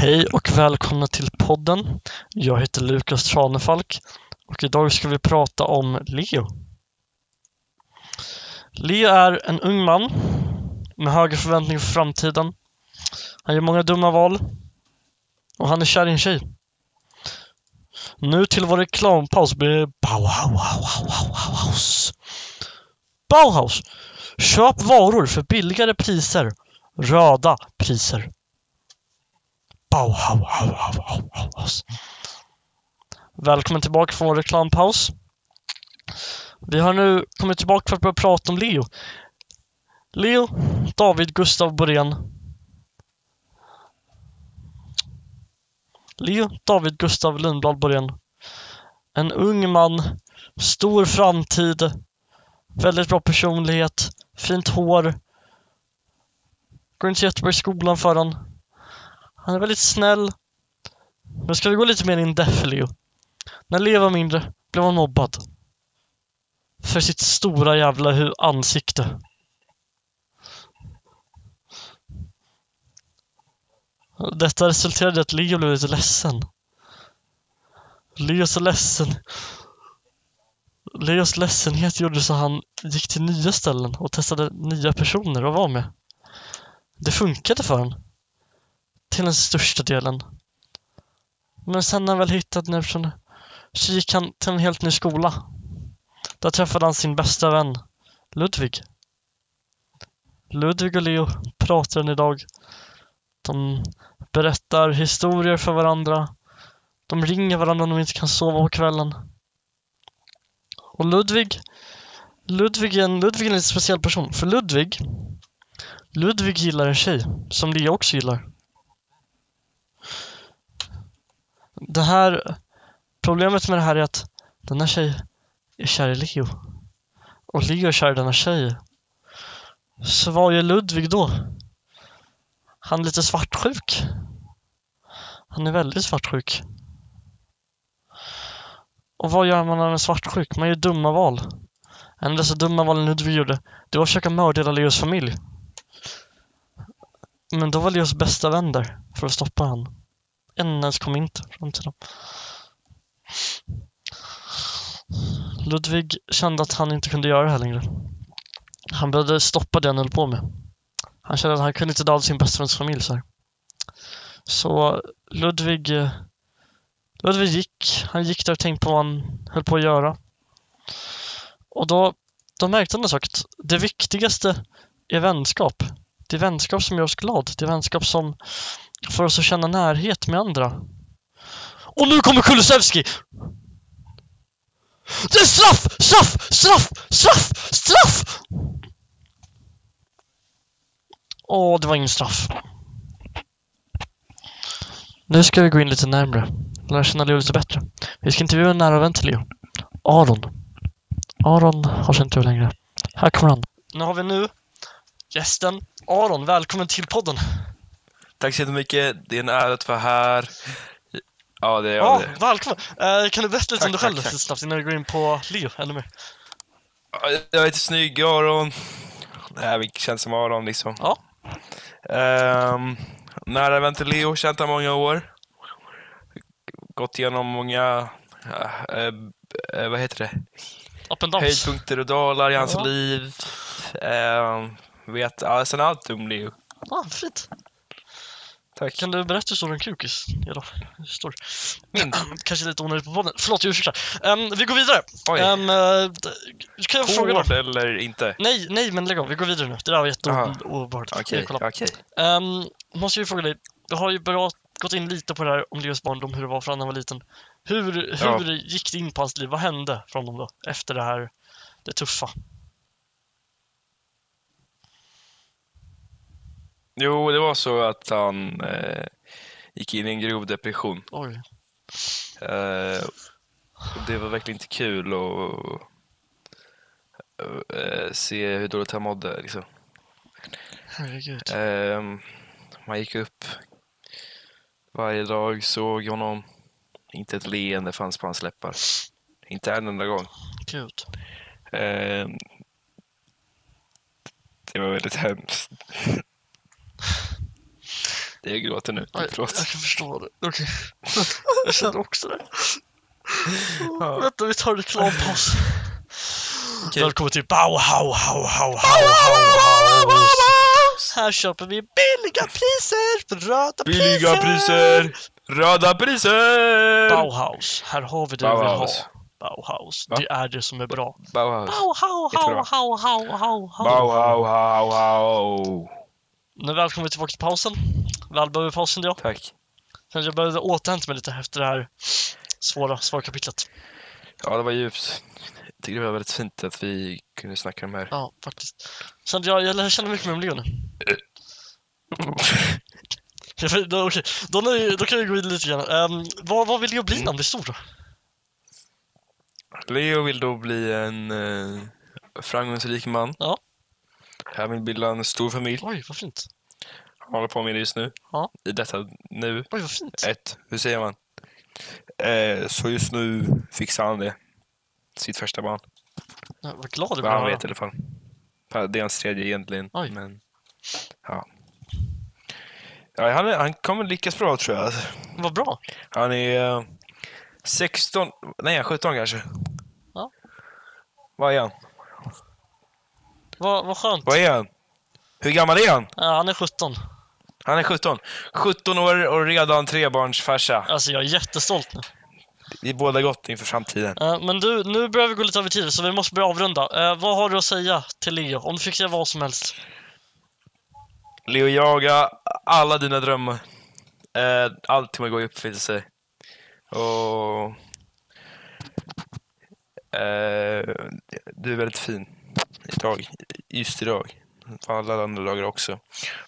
Hej och välkomna till podden. Jag heter Lukas Tranefalk och idag ska vi prata om Leo. Leo är en ung man med höga förväntningar för framtiden. Han gör många dumma val och han är kär i en tjej. Nu till vår reklampaus blir det Bauhaus. Bauhaus! Köp varor för billigare priser. Röda priser. Bauhaus. Välkommen tillbaka från vår reklampaus. Vi har nu kommit tillbaka för att börja prata om Leo. Leo David Gustav Borén. Leo David Gustav Lundblad Borén. En ung man, stor framtid, väldigt bra personlighet, fint hår. Går inte jättebra i skolan för han. Han är väldigt snäll. Men ska vi gå lite mer in depth Leo? När Leo var mindre blev han mobbad. För sitt stora jävla ansikte. Detta resulterade i att Leo blev lite ledsen. Leos ledsen. Leos ledsenhet gjorde så han gick till nya ställen och testade nya personer att vara med. Det funkade för honom. Till den största delen. Men sen när han väl hittade en så gick han till en helt ny skola. Där träffade han sin bästa vän, Ludvig. Ludvig och Leo pratar än idag. De berättar historier för varandra. De ringer varandra när de inte kan sova på kvällen. Och Ludvig, Ludvig är en, Ludvig är en lite speciell person. För Ludvig, Ludvig gillar en tjej som Leo också gillar. Det här, problemet med det här är att denna tjej är kär i Leo. Och Leo är kär i denna tjej. Så vad gör Ludvig då? Han är lite svartsjuk. Han är väldigt svartsjuk. Och vad gör man när man är svartsjuk? Man gör dumma val. En av dessa dumma valen Ludvig gjorde, det var att försöka mörda hela Leos familj. Men då var Leos bästa vän där för att stoppa honom. En ens kom inte fram till dem. Ludvig kände att han inte kunde göra det här längre. Han behövde stoppa det han höll på med. Han kände att han kunde inte döda sin bästa väns familj så här. Så Ludvig Ludvig gick. Han gick där och tänkte på vad han höll på att göra. Och då, då märkte han en sak. Det viktigaste är vänskap. Det är vänskap som gör oss glad. Det är vänskap som för oss att känna närhet med andra. Och nu kommer Kulusevski! Det är straff! Straff! Straff! Straff! Straff! Åh, det var ingen straff. Nu ska vi gå in lite närmre. Lära känna Leo lite bättre. Vi ska intervjua en nära vän till Leo. Aron. Aron har känt Leo längre. Här kommer han. Nu har vi nu gästen Aron. Välkommen till podden. Tack så jättemycket. Det är en ära att vara här. Ja, det är Ja, jag. välkommen. Eh, kan du berätta lite om dig Tack, själv tack, tack. lite snabbt innan vi går in på Leo ännu mer? Jag heter Snygg Aron. Nej, vi känns som Aron liksom. Ja. Um, nära vän till Leo, känt honom många år. Gått igenom många, uh, uh, vad heter det, höjdpunkter och dalar i hans Ja. liv. Um, vet alltså allt om Leo. Ja, fint. Tack. Kan du berätta hur stor en kukis? Hur stor? Min. Kanske lite onödigt på podden. Förlåt, jag ursäktar. Um, vi går vidare. Oj. Um, uh, kan jag fråga då? Hård eller inte? Nej, nej, men lägg av. Vi går vidare nu. Det där var jätteobehagligt. Okej, okej. Um, måste jag fråga dig. Du har ju bra, gått in lite på det här om Leos barndom, hur det var för när han var liten. Hur, hur Ja. gick det in på hans liv? Vad hände från honom då? Efter det här, det tuffa? Jo, det var så att han eh, gick in i en grov depression. Oj. Eh, det var verkligen inte kul att eh, se hur dåligt han mådde. Liksom. Herregud. Eh, man gick upp varje dag, såg honom. Inte ett leende fanns på hans läppar. Inte en enda gång. Gud. Eh, det var väldigt hemskt. Jag gråter nu. Aj, Förlåt. jag kan förstå det. Okej. Jag känner också det. Ja. Vänta, vi tar reklampaus. Okej. Välkommen till Bauhaus, hau, hau, hau, Haus. Här köper vi billiga priser röda Billiga priser! Röda priser! Bauhaus, här har vi det vi vill ha. Bauhaus. Va? det är det som är bra. Bauhaus. Bauhaus. Bauhaus, hau, hau. Nu välkommen tillbaka till pausen. Väl behöver pausen jag. Tack. Sen jag behövde återhämta mig lite efter det här svåra, svåra kapitlet. Ja, det var djupt. Jag tycker det var väldigt fint att vi kunde snacka om det här. Ja, faktiskt. Sen jag, jag lär känna mycket mer om Leo nu. Ja, då, Okej, då, nu- då kan vi gå vidare lite grann. Ehm, vad, vad vill Leo bli när han blir stor då? Leo vill då bli en eh, framgångsrik man. Ja. Han vill bilda en stor familj. Oj, vad fint. Han håller på med det just nu. Ja. I detta nu. Oj, vad fint. Ett, hur säger man? Eh, så just nu fixar han det. Sitt första barn. Ja, vad glad du Vad han blir. vet i alla fall. Det är hans tredje egentligen. Oj. Men, ja. ja han, är, han kommer lyckas bra tror jag. Vad bra. Han är eh, 16, nej 17 kanske. Ja. Vad är han? Vad, vad skönt. Vad är han? Hur gammal är han? Ja, han är 17. Han är 17. 17 år och redan trebarnsfarsa. Alltså jag är jättestolt nu. Vi är båda gott inför framtiden. Eh, men du, nu börjar vi gå lite över tiden så vi måste börja avrunda. Eh, vad har du att säga till Leo? Om du fick säga vad som helst. Leo, jaga alla dina drömmar. Eh, allt kommer gå i uppfyllelse. Och... Eh, du är väldigt fin idag. Just idag. På alla andra dagar också.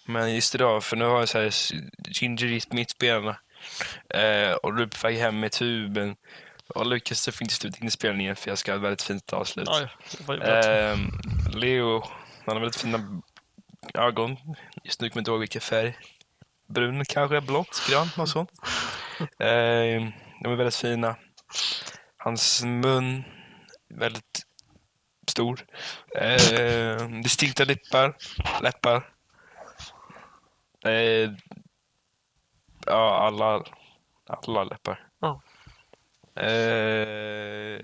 Men just idag, för nu har jag så här gingerigt mittbena. Eh, och du är på väg hem med tuben. Och lyckas det finns slut inspelningen för jag ska ha ett väldigt fint avslut. Bra. Ehm, Leo, han har väldigt fina ögon. Just nu kommer jag inte ihåg vilken färg. Brun kanske, blått, grönt, något sånt. Ehm, de är väldigt fina. Hans mun, väldigt stor. Ehm, distinkta läppar. läppar. Ehm, ja, alla, alla läppar. Ja. Eh,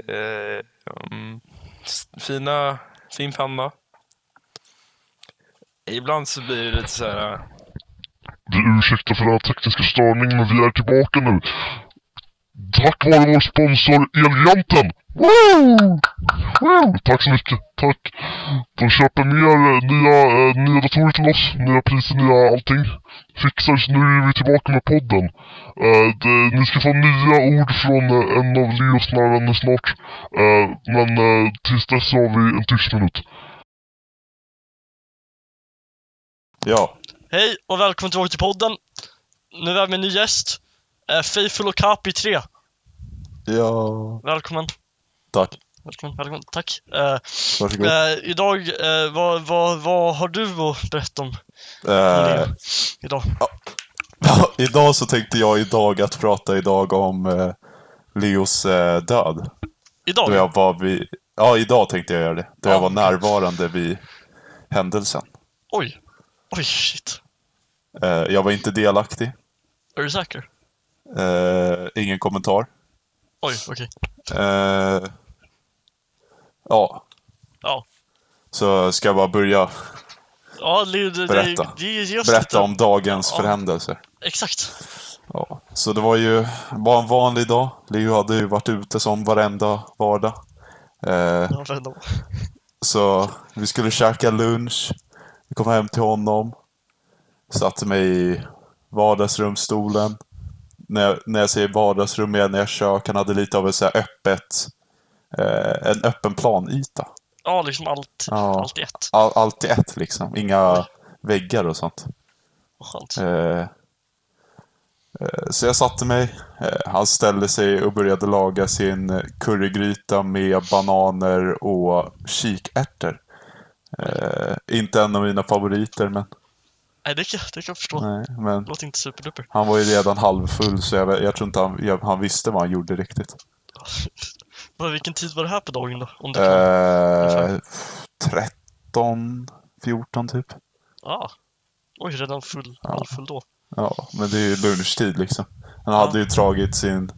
s- fina, fin panna. Ibland så blir det lite så här. äh, Vi ursäktar för den här tekniska störningen, men vi är tillbaka nu. Tack vare vår sponsor Elgiganten! Woo! Tack så mycket, tack. De köper mer eh, nya, eh, nya datorer till oss, nya priser, nya allting. Fixar, så nu är vi tillbaka med podden. Eh, det, ni ska få nya ord från eh, en av Leos nära vänner snart. Eh, men eh, tills dess så har vi en tyst minut. Ja, Hej och välkommen tillbaka till podden. Nu är vi med en ny gäst. Uh, Faithful och Capi 3. ja, Välkommen. tack. Välkommen, välkommen. Tack. Eh, Varsågod. eh, idag, eh, vad, vad, vad har du att berätta om Leo? idag? ja, idag så tänkte jag idag att prata idag om Leos död. Idag? Då jag var vid, ja, idag tänkte jag göra det. Då Ja, jag var närvarande vid händelsen. Oj. Oj, shit. Jag var inte delaktig. Är du säker? Ingen kommentar. Oj, okej. Eh, ja, Ja. så ska jag bara börja Ja, Leo, det, Berätta. Det, det, berätta om dagens Ja. förhändelser. Exakt. Ja, så det var ju var en vanlig dag. Leo hade ju varit ute som varenda vardag. Eh, Ja, ändå. så vi skulle käka lunch. Vi kom hem till honom. Satte mig i vardagsrumsstolen. När jag, när jag säger vardagsrum menar jag kök. Han hade lite av en så här öppet, eh, en öppen planyta. Ja, liksom allt, Ja. allt i ett. All, allt i ett liksom. Inga väggar och sånt. Vad. Eh, eh, så jag satte mig. Eh, han ställde sig och började laga sin currygryta med bananer och kikärtor. Eh, inte en av mina favoriter, men, Nej, det kan, det kan jag förstå. nej, men Det låter inte superduper. han var ju redan halvfull så jag, jag tror inte han, jag, han visste vad han gjorde riktigt. Vad, vilken tid var det här på dagen då? Om det kan... Eh, 13, 14 typ. Ah. Oj, redan full, halvfull då. Ja, men det är ju lunchtid liksom. Han Ja. hade ju dragit sin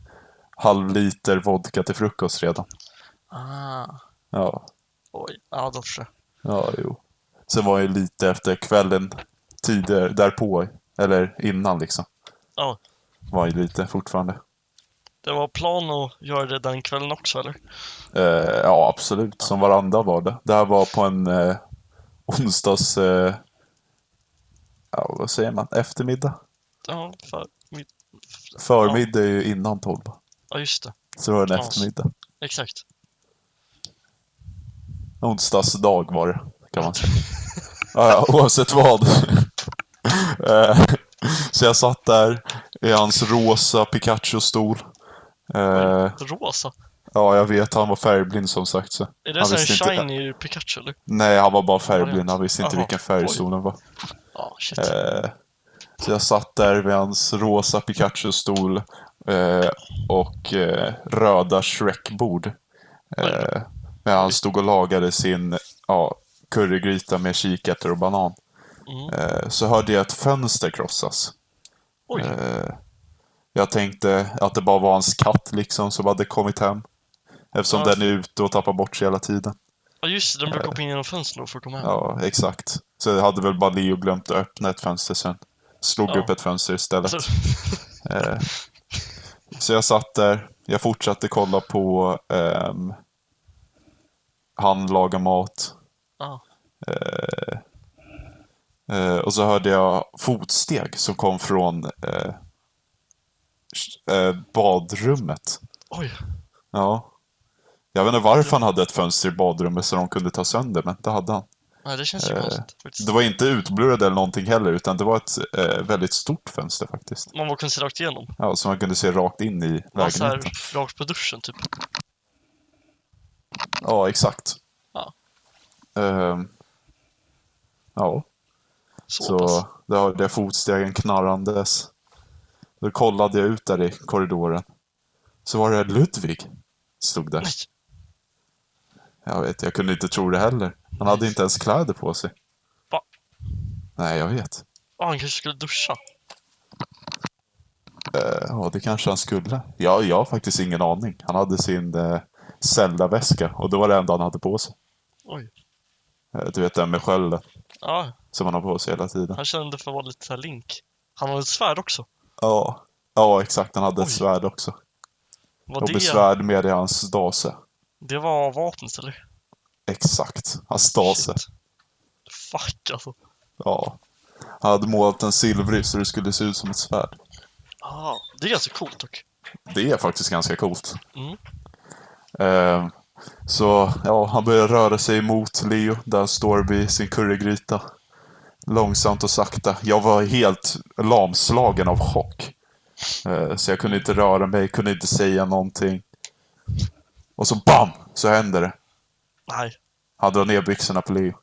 halv liter vodka till frukost redan. Ah, Ja, oj. Ja, då förstår ja, jo. Sen var jag ju lite efter kvällen tidigare, därpå, eller innan liksom. Ja. Var ju lite fortfarande. Det var plan att göra det den kvällen också, eller? Eh, ja, absolut. Som varandra var det. Det här var på en eh, onsdags... Eh, ja, vad säger man? Eftermiddag? Ja, för mitt... Förmiddag är ju innan tolv. Ja, just det. Så det var en Knas. eftermiddag. Exakt. Onsdagsdag var det, kan man säga. ja, ja, oavsett vad. Eh, så jag satt där i hans rosa Pikachu-stol. Eh, Rosa. ja, jag vet. Han var färgblind som sagt. Så. Är det Han så en visste inte- shiny Pikachu, eller? Nej, han var bara färgblind. Han visste inte Jaha, vilken färg oj. stolen var. Ja, shit. Eh, så jag satt där vid hans rosa Pikachu-stol eh, och eh, röda Shrek-bord. Eh, men han stod och lagade sin ja, currygryta med kikärtor och banan. Mm. Eh, så hörde jag ett fönster krossas. Oj. Eh, jag tänkte att det bara var hans katt liksom som hade kommit hem. Eftersom Ja. den är ute och tappar bort sig hela tiden. Ja, just det. Den brukar hoppa in genom fönstret då för att komma hem. Ja, exakt. Så jag hade väl bara Leo glömt att öppna ett fönster sen. Slog Ja. upp ett fönster istället. Alltså, Eh, så jag satt där. Jag fortsatte kolla på ehm, han lagar mat. ja. Eh, eh, och så hörde jag fotsteg som kom från eh, eh, badrummet. Oj. Ja. Jag vet inte varför han hade ett fönster i badrummet så de kunde ta sönder, men det hade han. Nej, det känns ju Eh, konstigt. Det var inte utblurrat eller någonting heller, utan det var ett eh, väldigt stort fönster faktiskt. Man kunde se rakt igenom. Ja, så man kunde se rakt in i Ja, så här, lägenheten. rakt på duschen, typ. Ja, exakt. Ja. Ehm, ja, Så, så pass. då hörde jag fotstegen knarrandes. Då kollade jag ut där i korridoren. Så var det Ludvig. Stod där. Jag vet, jag kunde inte tro det heller. Han hade inte ens kläder på sig. Va? Nej, jag vet. Ja, han kanske skulle duscha. Eh, Ja, det kanske han skulle. Ja, jag har faktiskt ingen aning. Han hade sin eh, Zelda-väska och det var det enda han hade på sig. Oj. Eh, du vet den med skölden Ja, som han har på sig hela tiden. han kände för att vara lite så här Link. Han hade ett svärd också. Ja, ja exakt. Han hade ett Oj. svärd också. Var Och det, besvärd med i hans dase. det var vapnet, eller? Exakt. Hans dase. Shit. Fuck, alltså. Ja. Han hade målat en silvrig så det skulle se ut som ett svärd. Ah, det är ganska coolt dock. Det är faktiskt ganska coolt. Mm. Ehm, så ja, han börjar röra sig emot Leo där står vid sin currygryta. Långsamt och sakta. Jag var helt lamslagen av chock. Ehm, så jag kunde inte röra mig, kunde inte säga någonting. Och så BAM! Så händer det. Nej. Han drar ner byxorna på Leo.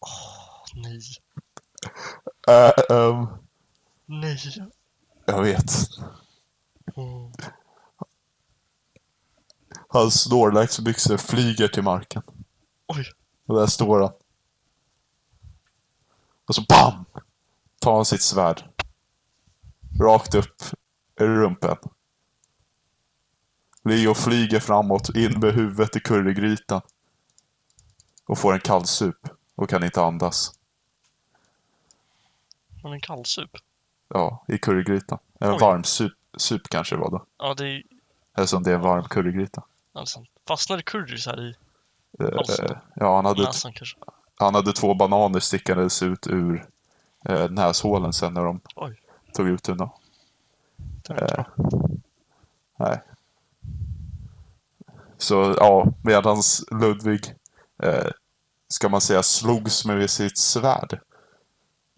Åh, nej. Äh, ehm, Nej. jag vet. Mm. Hans Snorlax-byxor flyger till marken. Oj. Och där står han. Och så BAM! Tar han sitt svärd. Rakt upp i rumpen. Leo flyger framåt, in med huvudet i currygrytan. Och får en kallsup. Och kan inte andas. Men en kallsup. Ja, i currygrytan. En varm sup, sup kanske det var då. Ja, det är Eftersom det är en varm currygryta. ja, det är sant. Fastnade currys här i Eh, ja, han hade, näsan kanske. Han hade två bananer stickandes ut ur eh, näshålen sen när de Oj. tog ut den. då. Eh. Nej. Så ja, medans Ludvig, eh, ska man säga, slogs med sitt svärd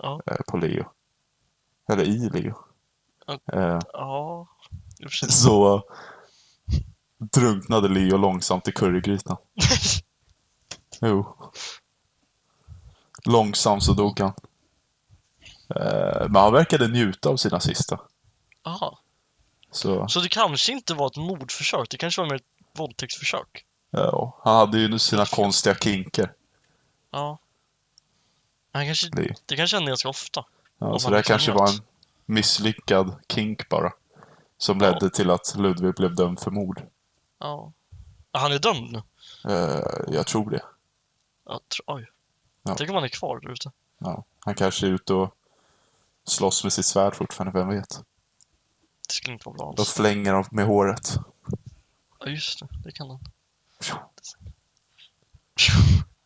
Ja. eh, på Leo. Eller i Leo. Ja. Eh, Ja. så drunknade Leo långsamt i currygrytan. Jo. Långsamt så dog han. Eh, men han verkade njuta av sina sista. Aha. Så Så det kanske inte var ett mordförsök, det kanske var mer ett våldtäktsförsök? ja, han hade ju sina konstiga kinker. Ja. Han kanske, Det- det kanske händer ganska ofta. Ja, så det här kanske var en misslyckad kink bara. Som Ja. ledde till att Ludvig blev dömd för mord. Ja. Han är dömd nu? Eh, jag tror det. Jag tror, oj. Ja. Tänk om han är kvar där ute. Ja. Han kanske är ute och slåss med sitt svärd fortfarande, vem vet? Det skulle inte vara bra Då alls. flänger de med håret. Ja, just det. Det kan han.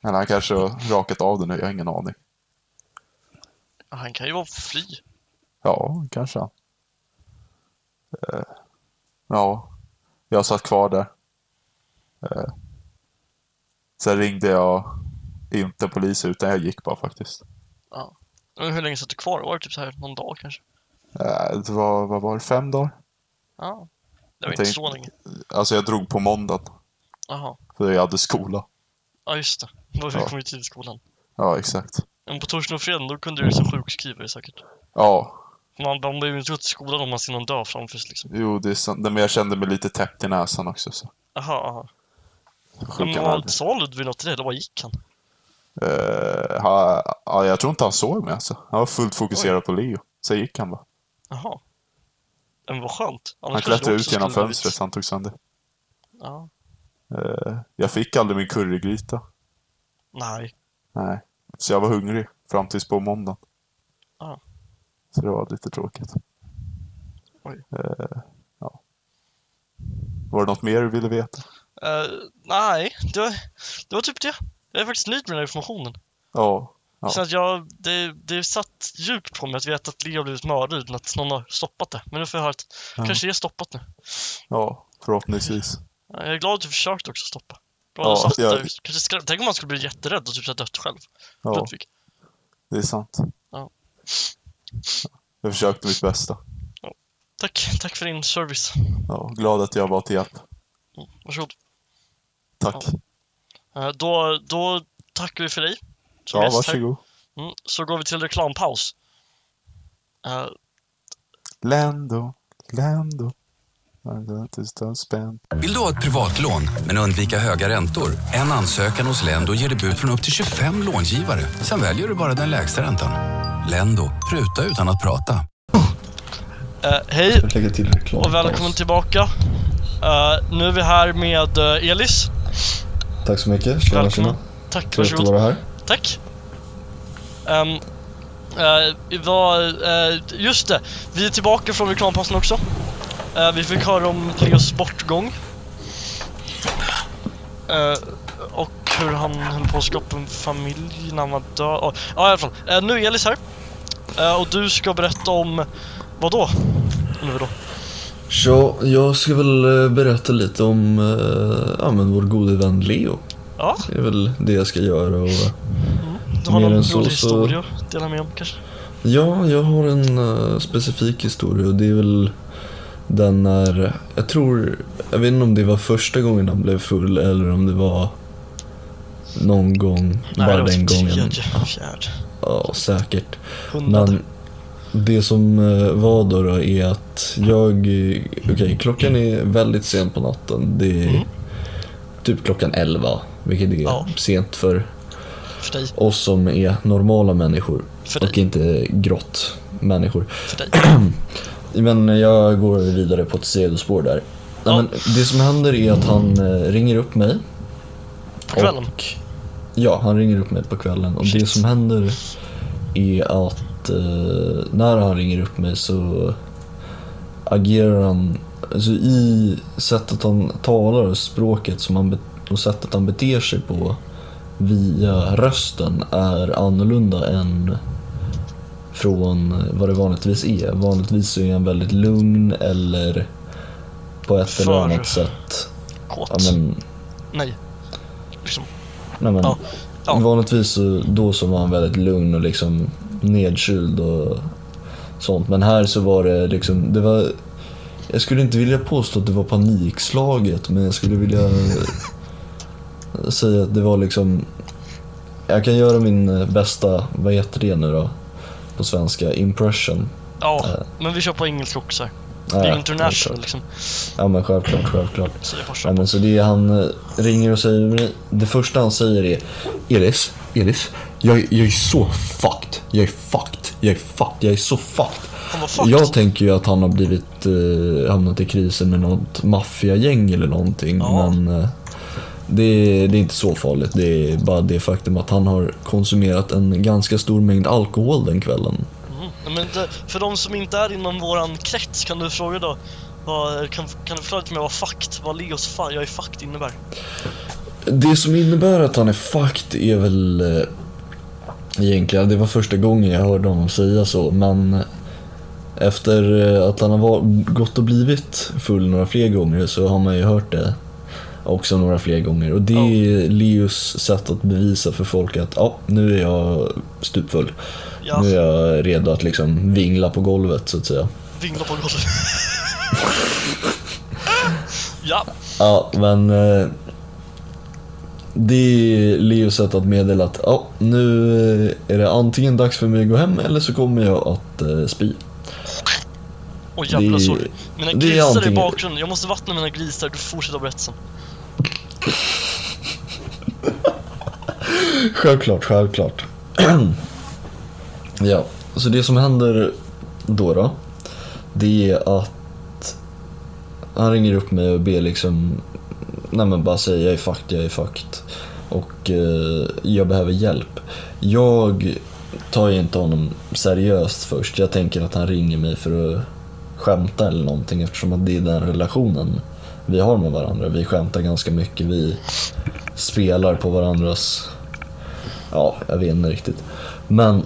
Eller han kanske har rakat av det nu, jag har ingen aning. Han kan ju vara fri. Ja, kanske han. Eh, ja, jag satt kvar där. Eh, sen ringde jag inte polisen utan jag gick bara faktiskt. Ja. Men hur länge satt du kvar? Var det typ så här någon dag kanske? Eh, det var, vad var det, fem dagar? Ja. Det var Jag inte tänkte- så länge. Alltså jag drog på måndagen, Jaha. för jag hade skola. Ja, just det. Då Ja. kom vi till skolan. Ja, exakt. Men på torsdag och fredag, då kunde du liksom sjukskriva dig säkert. Ja, Man, man behöver ju inte gå till skolan om man ser någon dö framför sig liksom. jo, det är sant. Men jag kände mig lite täppt i näsan också. Så. Aha, aha. Men sa Ludvig något till dig, eller vad gick han? Eh, ha, ja, jag tror inte han såg mig alltså. Han var fullt fokuserad på Leo. Så gick han bara. Jaha. Men vad skönt. Annars Han klättrade ut genom fönstret han tog sönder. Ja. Eh, jag fick aldrig min currygryta. Nej. Nej. Så jag var hungrig fram tills på måndagen. Ja. Så det var lite tråkigt. Oj. Eh, ja. Var det något mer du ville veta? Nej, det var, det var typ det. Jag är faktiskt nöjd med den här informationen. Ja. Ja. Så att jag, det, det satt djupt på mig att veta att Leo har blivit mördad utan att någon har stoppat det. Men nu får jag höra att Ja. kanske är stoppat nu. Ja, förhoppningsvis. Jag är glad att du försökte också stoppa. Bra Ja, satt jag- där. Kanske skra- Tänk om man skulle bli jätterädd och typ så dött själv. Ja, Ludvig. det är sant. Ja. Jag försökte mitt bästa. Tack, tack för din service. Ja, glad att jag var till hjälp. Mm, varsågod. Tack. Eh, då, då tackar vi för dig. som Ja, gäst varsågod. Mm, så går vi till reklampaus. Eh, Lando, Lando. Vill du ha ett privatlån men undvika höga räntor? En ansökan hos Lendo ger dig bud från upp till 25 långivare. Sen väljer du bara den lägsta räntan. Lendo, pruta utan att prata. eh, hej till och välkommen tillbaka. Eh, nu är vi här med eh, Elis. Tack så mycket. Tjena, Välkommen. tjena. Tack, Trevligt att vara här. Tack. Um, uh, vi var, eh, just det, vi är tillbaka från reklampausen också. Eh, vi fick höra om Leos bortgång. Eh, och hur han höll på att skapa en familj när han var död. Oh, ja, i alla fall. Eh, nu är Elis här. Eh, och du ska berätta om, vad då? Nu då? Ja, jag ska väl eh, berätta lite om eh, ja, men vår gode vän Leo. Ja, Det är väl det jag ska göra. Och, du har någon så, rolig så- historia att dela med om kanske? ja, jag har en eh, specifik historia och det är väl den när, jag tror, jag vet inte om det var första gången han blev full eller om det var någon gång, bara det var den typ gången. Fjärde, Ja, säkert. hundrade. Men det som eh, var då, då är att jag, okej klockan är väldigt sent på natten. Det är Mm. typ klockan 11, vilket är Ja. sent för För oss som är normala människor och inte grott människor. Men jag går vidare på ett sidospår där. Ja. Nej, men det som händer är att han eh, ringer upp mig. På kvällen? Och, ja, han ringer upp mig på kvällen. Och det Shit. som händer är att eh, när han ringer upp mig så agerar han, alltså i sättet han talar och språket som han och sättet han beter sig på via rösten är annorlunda än från vad det vanligtvis är. Vanligtvis är han väldigt lugn eller på ett eller För- annat sätt. Kåt? Ja, men, Nej. Liksom. nej, men, Ja. Ja. Vanligtvis så, då så var han väldigt lugn och liksom nedkyld och sånt. Men här så var det liksom, det var jag skulle inte vilja påstå att det var panikslaget men jag skulle vilja säga att det var liksom Jag kan göra min bästa, vad heter det nu då? På svenska, impression. Ja, Eh. men vi kör på engelska också. Det är ja, international liksom. Ja men självklart, självklart. Så Ja, men så det han eh, ringer och säger, det första han säger är Elis, Elis, jag, jag är så fucked, jag är fucked. Jag är fucked, jag är så fucked. Fucked. Jag tänker ju att han har blivit, eh, hamnat i krisen med något maffiagäng eller någonting. Ja. Men eh, det, det är inte så farligt. Det är bara det faktum att han har konsumerat en ganska stor mängd alkohol den kvällen. Mm. Men det, för de som inte är inom våran krets, kan du fråga då? Vad, kan, kan du förklara till mig vad fakt, vad Leos fa, jag är fakt innebär? Det som innebär att han är fucked är väl eh, egentligen, det var första gången jag hörde honom säga så, men efter eh, att han har gått och blivit full några fler gånger så har man ju hört det också några fler gånger. Och det är Leos sätt att bevisa för folk att ja, nu är jag stupfull. Ja, Nu är jag redo att liksom vingla på golvet så att säga. vingla på golvet. ja, Ja, men eh, det är Leos sätt att meddela att ja, nu är det antingen dags för mig att gå hem eller så kommer jag att eh, spy. Åh jävlar Det- sorry. Mina det är grisar i antingen- bakgrunden, jag måste vattna mina grisar, du får fortsätta berätta sen. Självklart, självklart. ja, så det som händer då då, det är att han ringer upp mig och ber liksom, nej men bara säga jag är fucked, jag är fucked. Och eh, jag behöver hjälp. Jag tar ju inte honom seriöst först. Jag tänker att han ringer mig för att skämta eller någonting eftersom att det är den relationen vi har med varandra. Vi skämtar ganska mycket, vi spelar på varandras Ja, jag vet inte riktigt. Men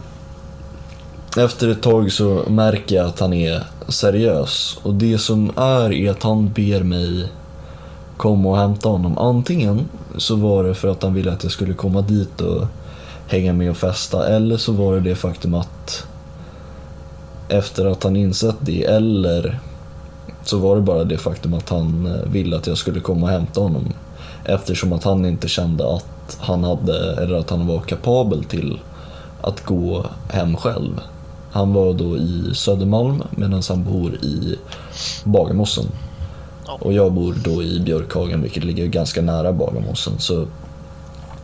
efter ett tag så märker jag att han är seriös. Och det som är är att han ber mig kom och hämta honom. Antingen så var det för att han ville att jag skulle komma dit och hänga med och festa. Eller så var det det faktum att efter att han insett det, eller så var det bara det faktum att han eh, ville att jag skulle komma och hämta honom. Eftersom att han inte kände att han hade, eller att han var kapabel till att gå hem själv. Han var då i Södermalm medan han bor i Bagarmossen. Ja. Och jag bor då i Björkhagen vilket ligger ganska nära Bagarmossen. Så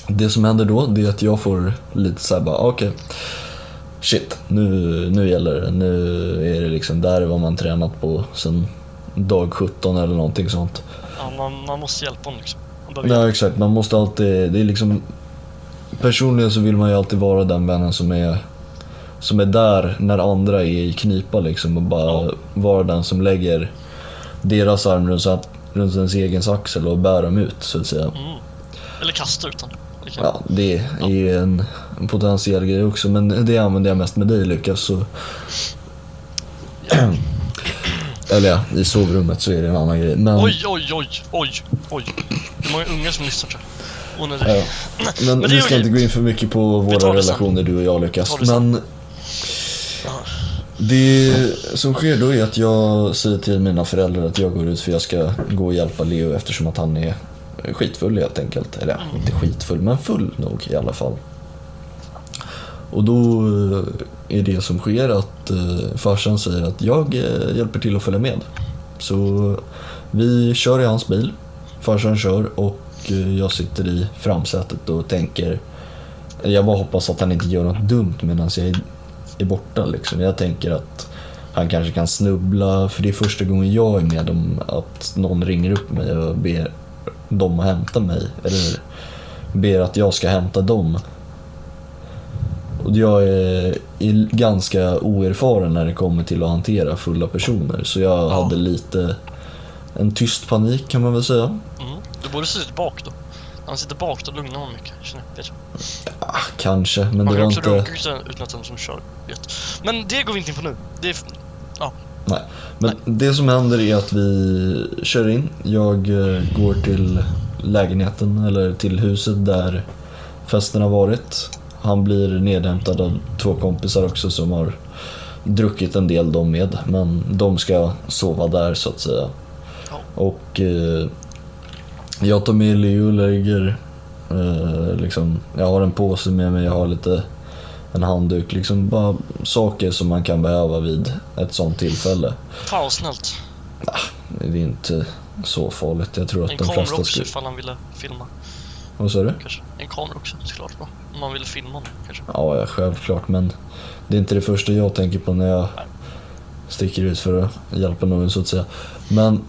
det som händer då det är att jag får lite såhär bara, okej. shit, nu, nu gäller det. Nu är det liksom, där är vad man tränat på sen dag 17 eller någonting sånt. Ja, man, man måste hjälpa honom liksom. Ja exakt, man måste alltid, det är liksom Personligen så vill man ju alltid vara den vännen som är Som är där när andra är i knipa liksom och bara Ja. vara den som lägger Deras arm runt, runt ens egen axel och bär dem ut så att säga. Mm. Eller kasta ut. Det kan- Ja, det är ju en, en potentiell grej också men det använder jag mest med dig Lukas så Eller ja, i sovrummet så är det en annan grej. Men, Oj, oj, oj, oj, oj. Det är många unga som lyssnar tror jag. Ja. Men, Men vi ska inte gå in för mycket på våra relationer du och jag Lukas. Men Ja. Det som sker då är att jag säger till mina föräldrar att jag går ut för jag ska gå och hjälpa Leo eftersom att han är skitfull helt enkelt. Eller ja, inte skitfull, men full nog i alla fall. Och då eh, är det som sker att eh, farsan säger att jag eh, hjälper till att följa med. Så vi kör i hans bil. Farsan kör och jag sitter i framsätet och tänker jag bara hoppas att han inte gör något dumt medan jag är, är borta. Liksom. Jag tänker att han kanske kan snubbla, för det är första gången jag är med om att någon ringer upp mig och ber dem att hämta mig. Eller ber att jag ska hämta dem. Och jag är, ganska oerfaren när det kommer till att hantera fulla personer. Så jag Ja. hade lite en tyst panik kan man väl säga. Mm. Du borde sitta bak då. Han sitter bak då lugnar man mycket. Känner jag. Vet jag. Ah, kanske, men Man det kan var inte... runka utan utan att den som kör vet. Men det går vi inte in på nu. Det är... Ja. Nej. Men det som händer är att vi kör in. Jag eh, går till lägenheten, eller till huset där festen har varit. Han blir nedhämtad av två kompisar också som har druckit en del de med. Men de ska sova där så att säga. Ja. Och eh, jag tar med Leo och lägger, eh, liksom, jag har en påse med mig, jag har lite en handduk, liksom bara saker som man kan behöva vid ett sånt tillfälle. Fan vad snällt. Det är inte så farligt, jag tror att En de kamera flesta också skulle... ifall han ville filma. Vad sa du? kanske. En kamera också, såklart bra. Om man vill filma någon kanske. Ja, ja, självklart, men det är inte det första jag tänker på när jag sticker ut för att hjälpa någon så att säga. Men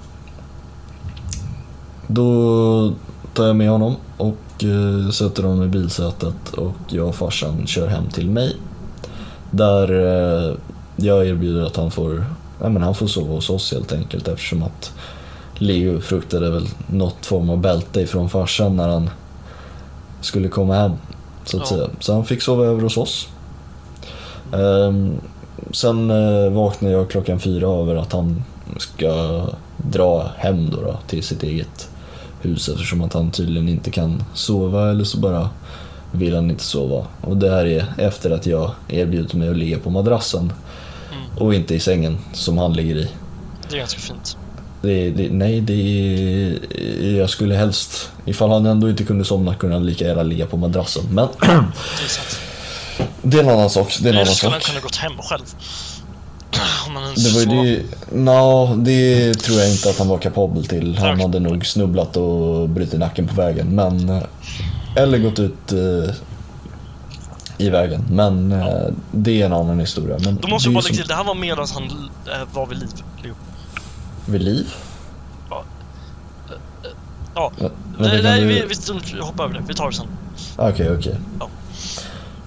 då tar jag med honom och eh, sätter honom i bilsätet och jag och farsan kör hem till mig. Där eh, jag erbjuder att han får, ja, men han får sova hos oss helt enkelt eftersom att Leo fruktade väl något form av bälte ifrån farsan när han skulle komma hem. Så att Ja. säga. Så han fick sova över hos oss. Ehm, sen eh, vaknade jag klockan fyra över att han ska dra hem då, då till sitt eget hus eftersom att han tydligen inte kan sova eller så bara vill han inte sova. Och det här är efter att jag erbjudit mig att ligga på madrassen och inte i sängen som han ligger i. Det är ganska fint. Det, det, nej, det är, jag skulle helst, ifall han ändå inte kunde somna kunde han lika gärna ligga på madrassen. Men Det är sant. det är en annan sak. Det är en annan skulle sak. han kunna gått hem själv? Man ens Det var så- det, no, det tror jag inte att han var kapabel till. Han Tack. hade nog snubblat och brutit nacken på vägen. Men, eh, eller gått ut eh, i vägen. Men eh, det är en annan historia. Men Då måste jag bara lägga till, det här var medan han äh, var vid liv. Leo. Vid liv? Ja. Vä- Nej, vänta, kan nej du- vi, vi hoppar över det. Vi tar det sen. Okej, okej. Ja.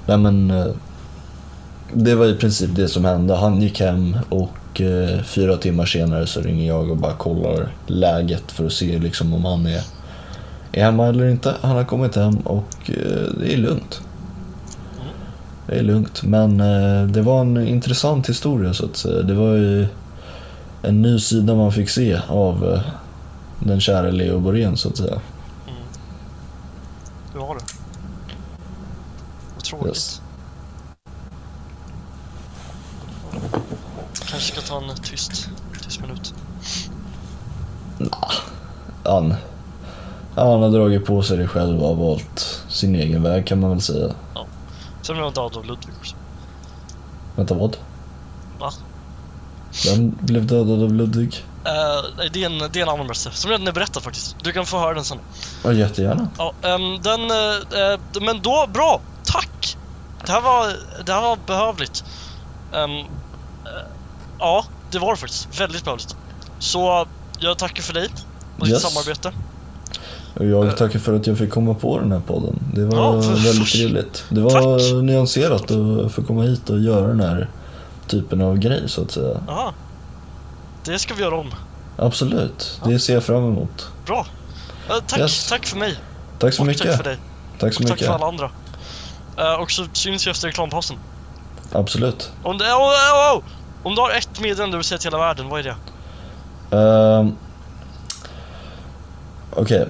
Nej men, eh, det var i princip det som hände. Han gick hem och eh, fyra timmar senare så ringer jag och bara kollar läget för att se liksom om han är, är hemma eller inte. Han har kommit hem och eh, det är lugnt. Det är lugnt, men eh, det var en intressant historia så att säga. Det var ju en ny sida man fick se av eh, den kära Leo Borén så att säga. Du har det. Vad tråkigt. Yes. Kanske ska ta en tyst, tyst minut. han, han har dragit på sig det själv och valt sin egen väg kan man väl säga. Sen blev han död av Ludvig också. Vänta vad? Va? Vem blev dödad av Ludvig? Nej, det, är en, det är en annan berättelse som redan är berättad faktiskt. Du kan få höra den sen. Ja, jättegärna. Ja, ehm, den, eh, men då, bra! Tack! Det här var, det här var behövligt. Ehm, eh, ja, det var det faktiskt. Väldigt behövligt. Så jag tackar för dig och ditt Yes. samarbete. Och jag tackar för att jag fick komma på den här podden. Det var Ja, för- väldigt trevligt. Det var Tack. nyanserat att få komma hit och göra den här typen av grej så att säga. Aha. Det ska vi göra om. Absolut, det ser jag fram emot. Bra. Eh, tack, Yes. tack för mig. Tack så och mycket. tack för dig. Tack så och tack mycket. för alla andra. Eh, och så syns vi efter reklampausen. Absolut. Om, det, oh, oh, oh. om du har ett meddelande du vill säga till hela världen, vad är det? Ehm, Okej,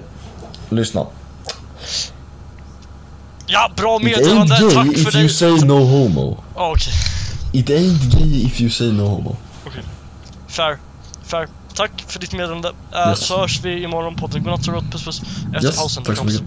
lyssna. Ja, bra It meddelande! ain't Tack gay för if dig! you say no homo. Ja, okej. It ain't gay if you say no homo. Fair. Fair. Tack för ditt meddelande. Uh, Yes. Så hörs vi imorgon på podden. Godnatt så. Puss puss. Efter Yes, pausen. tack så mycket.